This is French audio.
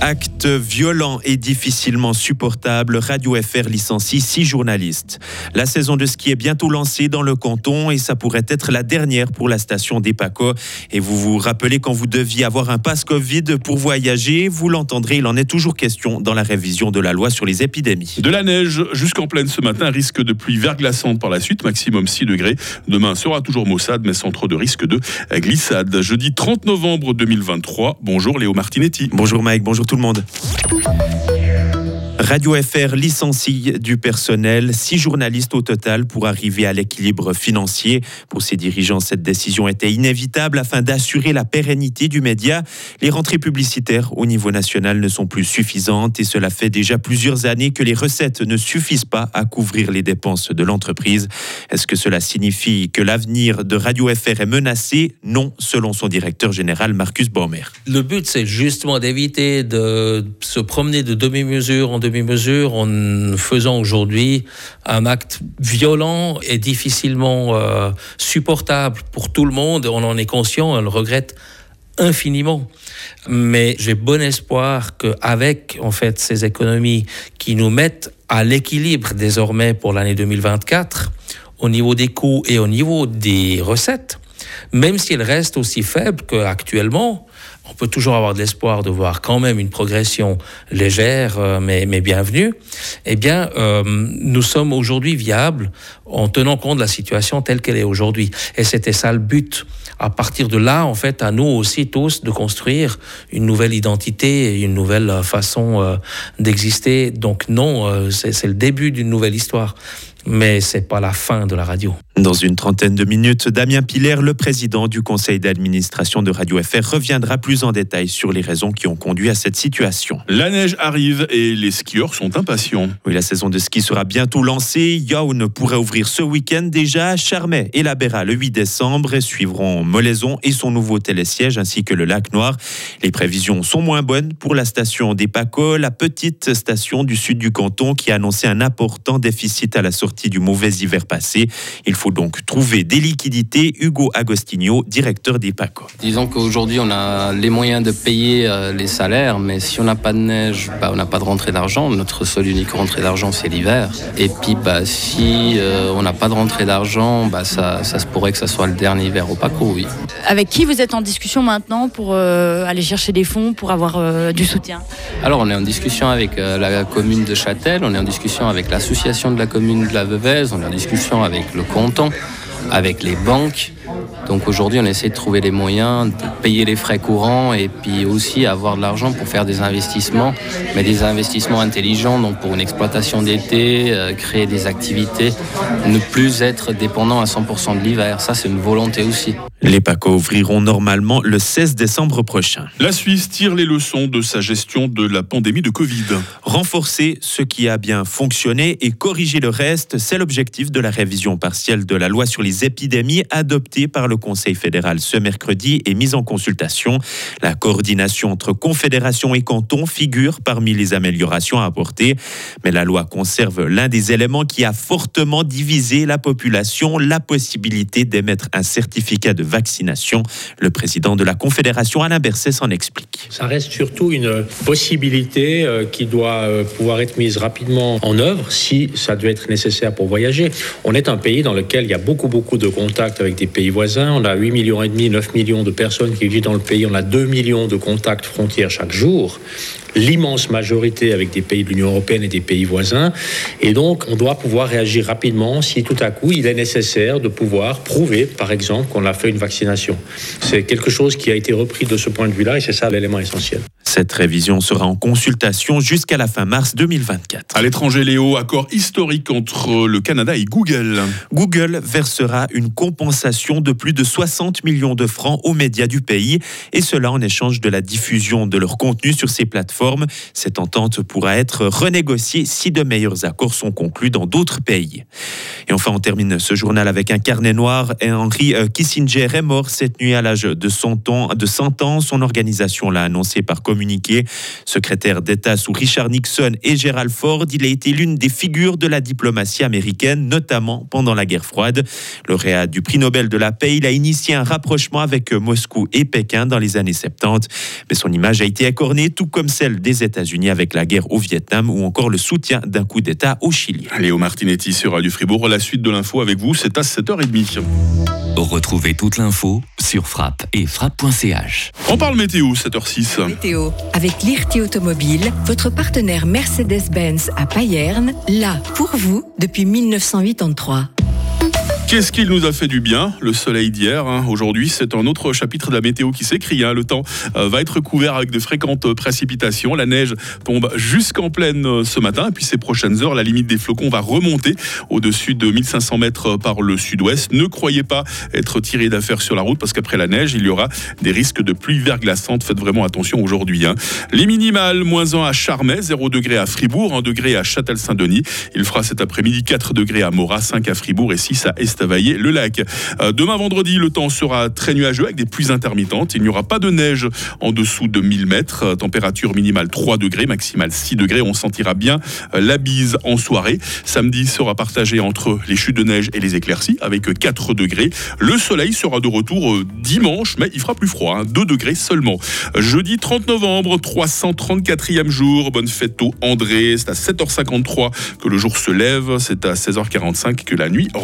Acte violent et difficilement supportable, Radio FR licencie six journalistes. La saison de ski est bientôt lancée dans le canton et ça pourrait être la dernière pour la station d'Epaco. Et vous vous rappelez quand vous deviez avoir un passe Covid pour voyager, vous l'entendrez, il en est toujours question dans la révision de la loi sur les épidémies. De la neige jusqu'en pleine ce matin, risque de pluie verglaçante par la suite, maximum 6 degrés. Demain sera toujours maussade, mais sans trop de risque de glissade. Jeudi 30 novembre 2023. Bonjour Léo Martinetti. Bonjour Mike, bonjour tout le monde. 음. Radio FR licencie du personnel, six journalistes au total pour arriver à l'équilibre financier. Pour ses dirigeants, cette décision était inévitable afin d'assurer la pérennité du média. Les rentrées publicitaires au niveau national ne sont plus suffisantes et cela fait déjà plusieurs années que les recettes ne suffisent pas à couvrir les dépenses de l'entreprise. Est-ce que cela signifie que l'avenir de Radio FR est menacé? Non, selon son directeur général Marcus Baumer. Le but, c'est justement d'éviter de se promener de demi-mesure en demi demi-mesure en faisant aujourd'hui un acte violent et difficilement euh, supportable pour tout le monde. On en est conscient, on le regrette infiniment. Mais j'ai bon espoir qu'avec en fait ces économies qui nous mettent à l'équilibre désormais pour l'année 2024, au niveau des coûts et au niveau des recettes, même si elles restent aussi faibles qu'actuellement, on peut toujours avoir de l'espoir de voir quand même une progression légère, euh, mais, mais bienvenue, eh bien, euh, nous sommes aujourd'hui viables en tenant compte de la situation telle qu'elle est aujourd'hui. Et c'était ça le but. À partir de là, en fait, à nous aussi tous de construire une nouvelle identité et une nouvelle façon euh, d'exister. Donc non, c'est le début d'une nouvelle histoire mais c'est pas la fin de la radio. Dans une trentaine de minutes, Damien Piller, le président du conseil d'administration de Radio FR, reviendra plus en détail sur les raisons qui ont conduit à cette situation. La neige arrive et les skieurs sont impatients. Oui, la saison de ski sera bientôt lancée. Yaoun pourrait ouvrir ce week-end déjà. Charmet et la Béra le 8 décembre et suivront Molaison et son nouveau télésiège ainsi que le lac Noir. Les prévisions sont moins bonnes pour la station des Paco, la petite station du sud du canton qui a annoncé un important déficit à la sortie du mauvais hiver passé. Il faut donc trouver des liquidités. Hugo Agostinho, directeur des PACO. Disons qu'aujourd'hui, on a les moyens de payer euh, les salaires, mais si on n'a pas de neige, bah, on n'a pas de rentrée d'argent. Notre seule unique rentrée d'argent, c'est l'hiver. Et puis, bah, si euh, on n'a pas de rentrée d'argent, bah, ça, ça, se pourrait que ça soit le dernier hiver au PACO, oui. Avec qui vous êtes en discussion maintenant pour euh, aller chercher des fonds, pour avoir du soutien? Alors, on est en discussion avec la commune de Châtel, on est en discussion avec l'association de la commune de la On est en discussion avec le canton, avec les banques. Donc aujourd'hui, on essaie de trouver les moyens de payer les frais courants et puis aussi avoir de l'argent pour faire des investissements, mais des investissements intelligents, donc pour une exploitation d'été, euh, créer des activités, ne plus être dépendant à 100% de l'hiver. Ça, c'est une volonté aussi. Les PACO ouvriront normalement le 16 décembre prochain. La Suisse tire les leçons de sa gestion de la pandémie de Covid. Renforcer ce qui a bien fonctionné et corriger le reste, c'est l'objectif de la révision partielle de la loi sur les épidémies adoptée par le Conseil fédéral ce mercredi et mise en consultation. La coordination entre confédération et canton figure parmi les améliorations à apporter. Mais la loi conserve l'un des éléments qui a fortement divisé la population, la possibilité d'émettre un certificat de vaccination. Le président de la Confédération, Alain Berset, s'en explique. Ça reste surtout une possibilité euh, qui doit euh, pouvoir être mise rapidement en œuvre si ça devait être nécessaire pour voyager. On est un pays dans lequel il y a beaucoup, beaucoup de contacts avec des pays voisins. On a 8 millions et demi, 9 millions de personnes qui vivent dans le pays. On a 2 millions de contacts frontières chaque jour l'immense majorité avec des pays de l'Union européenne et des pays voisins. Et donc, on doit pouvoir réagir rapidement si tout à coup il est nécessaire de pouvoir prouver, par exemple, qu'on a fait une vaccination. C'est quelque chose qui a été repris de ce point de vue-là et c'est ça l'élément essentiel. Cette révision sera en consultation jusqu'à la fin mars 2024. À l'étranger, Léo, accord historique entre le Canada et Google. Google versera une compensation de plus de 60 millions de francs aux médias du pays, et cela en échange de la diffusion de leur contenu sur ces plateformes. Cette entente pourra être renégociée si de meilleurs accords sont conclus dans d'autres pays. Et enfin, on termine ce journal avec un carnet noir. Henry euh, Kissinger est mort cette nuit à l'âge de 100 ans. De 100 ans. Son organisation l'a annoncé par communiqué. Secrétaire d'État sous Richard Nixon et Gerald Ford, il a été l'une des figures de la diplomatie américaine, notamment pendant la guerre froide. Lauréat du prix Nobel de la paix, il a initié un rapprochement avec Moscou et Pékin dans les années 70. Mais son image a été écornée, tout comme celle des États-Unis avec la guerre au Vietnam ou encore le soutien d'un coup d'État au Chili. Léo Martinetti sur Radio Fribourg. La suite de l'info avec vous, c'est à 7h30. Retrouvez toute l'info sur frappe et frappe.ch. On parle météo, 7h06. Météo, avec l'IRT Automobile, votre partenaire Mercedes-Benz à Payerne, là pour vous depuis 1983. Qu'est-ce qu'il nous a fait du bien, le soleil d'hier hein. Aujourd'hui, c'est un autre chapitre de la météo qui s'écrit. Hein. Le temps euh, va être couvert avec de fréquentes euh, précipitations. La neige tombe jusqu'en pleine euh, ce matin. Et puis ces prochaines heures, la limite des flocons va remonter au-dessus de 1500 mètres par le sud-ouest. Ne croyez pas être tiré d'affaire sur la route parce qu'après la neige, il y aura des risques de pluie verglaçante. Faites vraiment attention aujourd'hui. Hein. Les minimales, moins 1 à Charmey, 0 degré à Fribourg, 1 degré à Châtel-Saint-Denis. Il fera cet après-midi 4 degrés à Morat, 5 à Fribourg et 6 à Est le lac. Euh, demain vendredi, le temps sera très nuageux avec des pluies intermittentes. Il n'y aura pas de neige en dessous de 1000 mètres. Euh, température minimale 3 degrés, maximale 6 degrés. On sentira bien euh, la bise en soirée. Samedi sera partagé entre les chutes de neige et les éclaircies avec 4 degrés. Le soleil sera de retour dimanche, mais il fera plus froid, 2 hein, degrés seulement. Jeudi 30 novembre, 334e jour. Bonne fête au André. C'est à 7h53 que le jour se lève. C'est à 16h45 que la nuit retombe.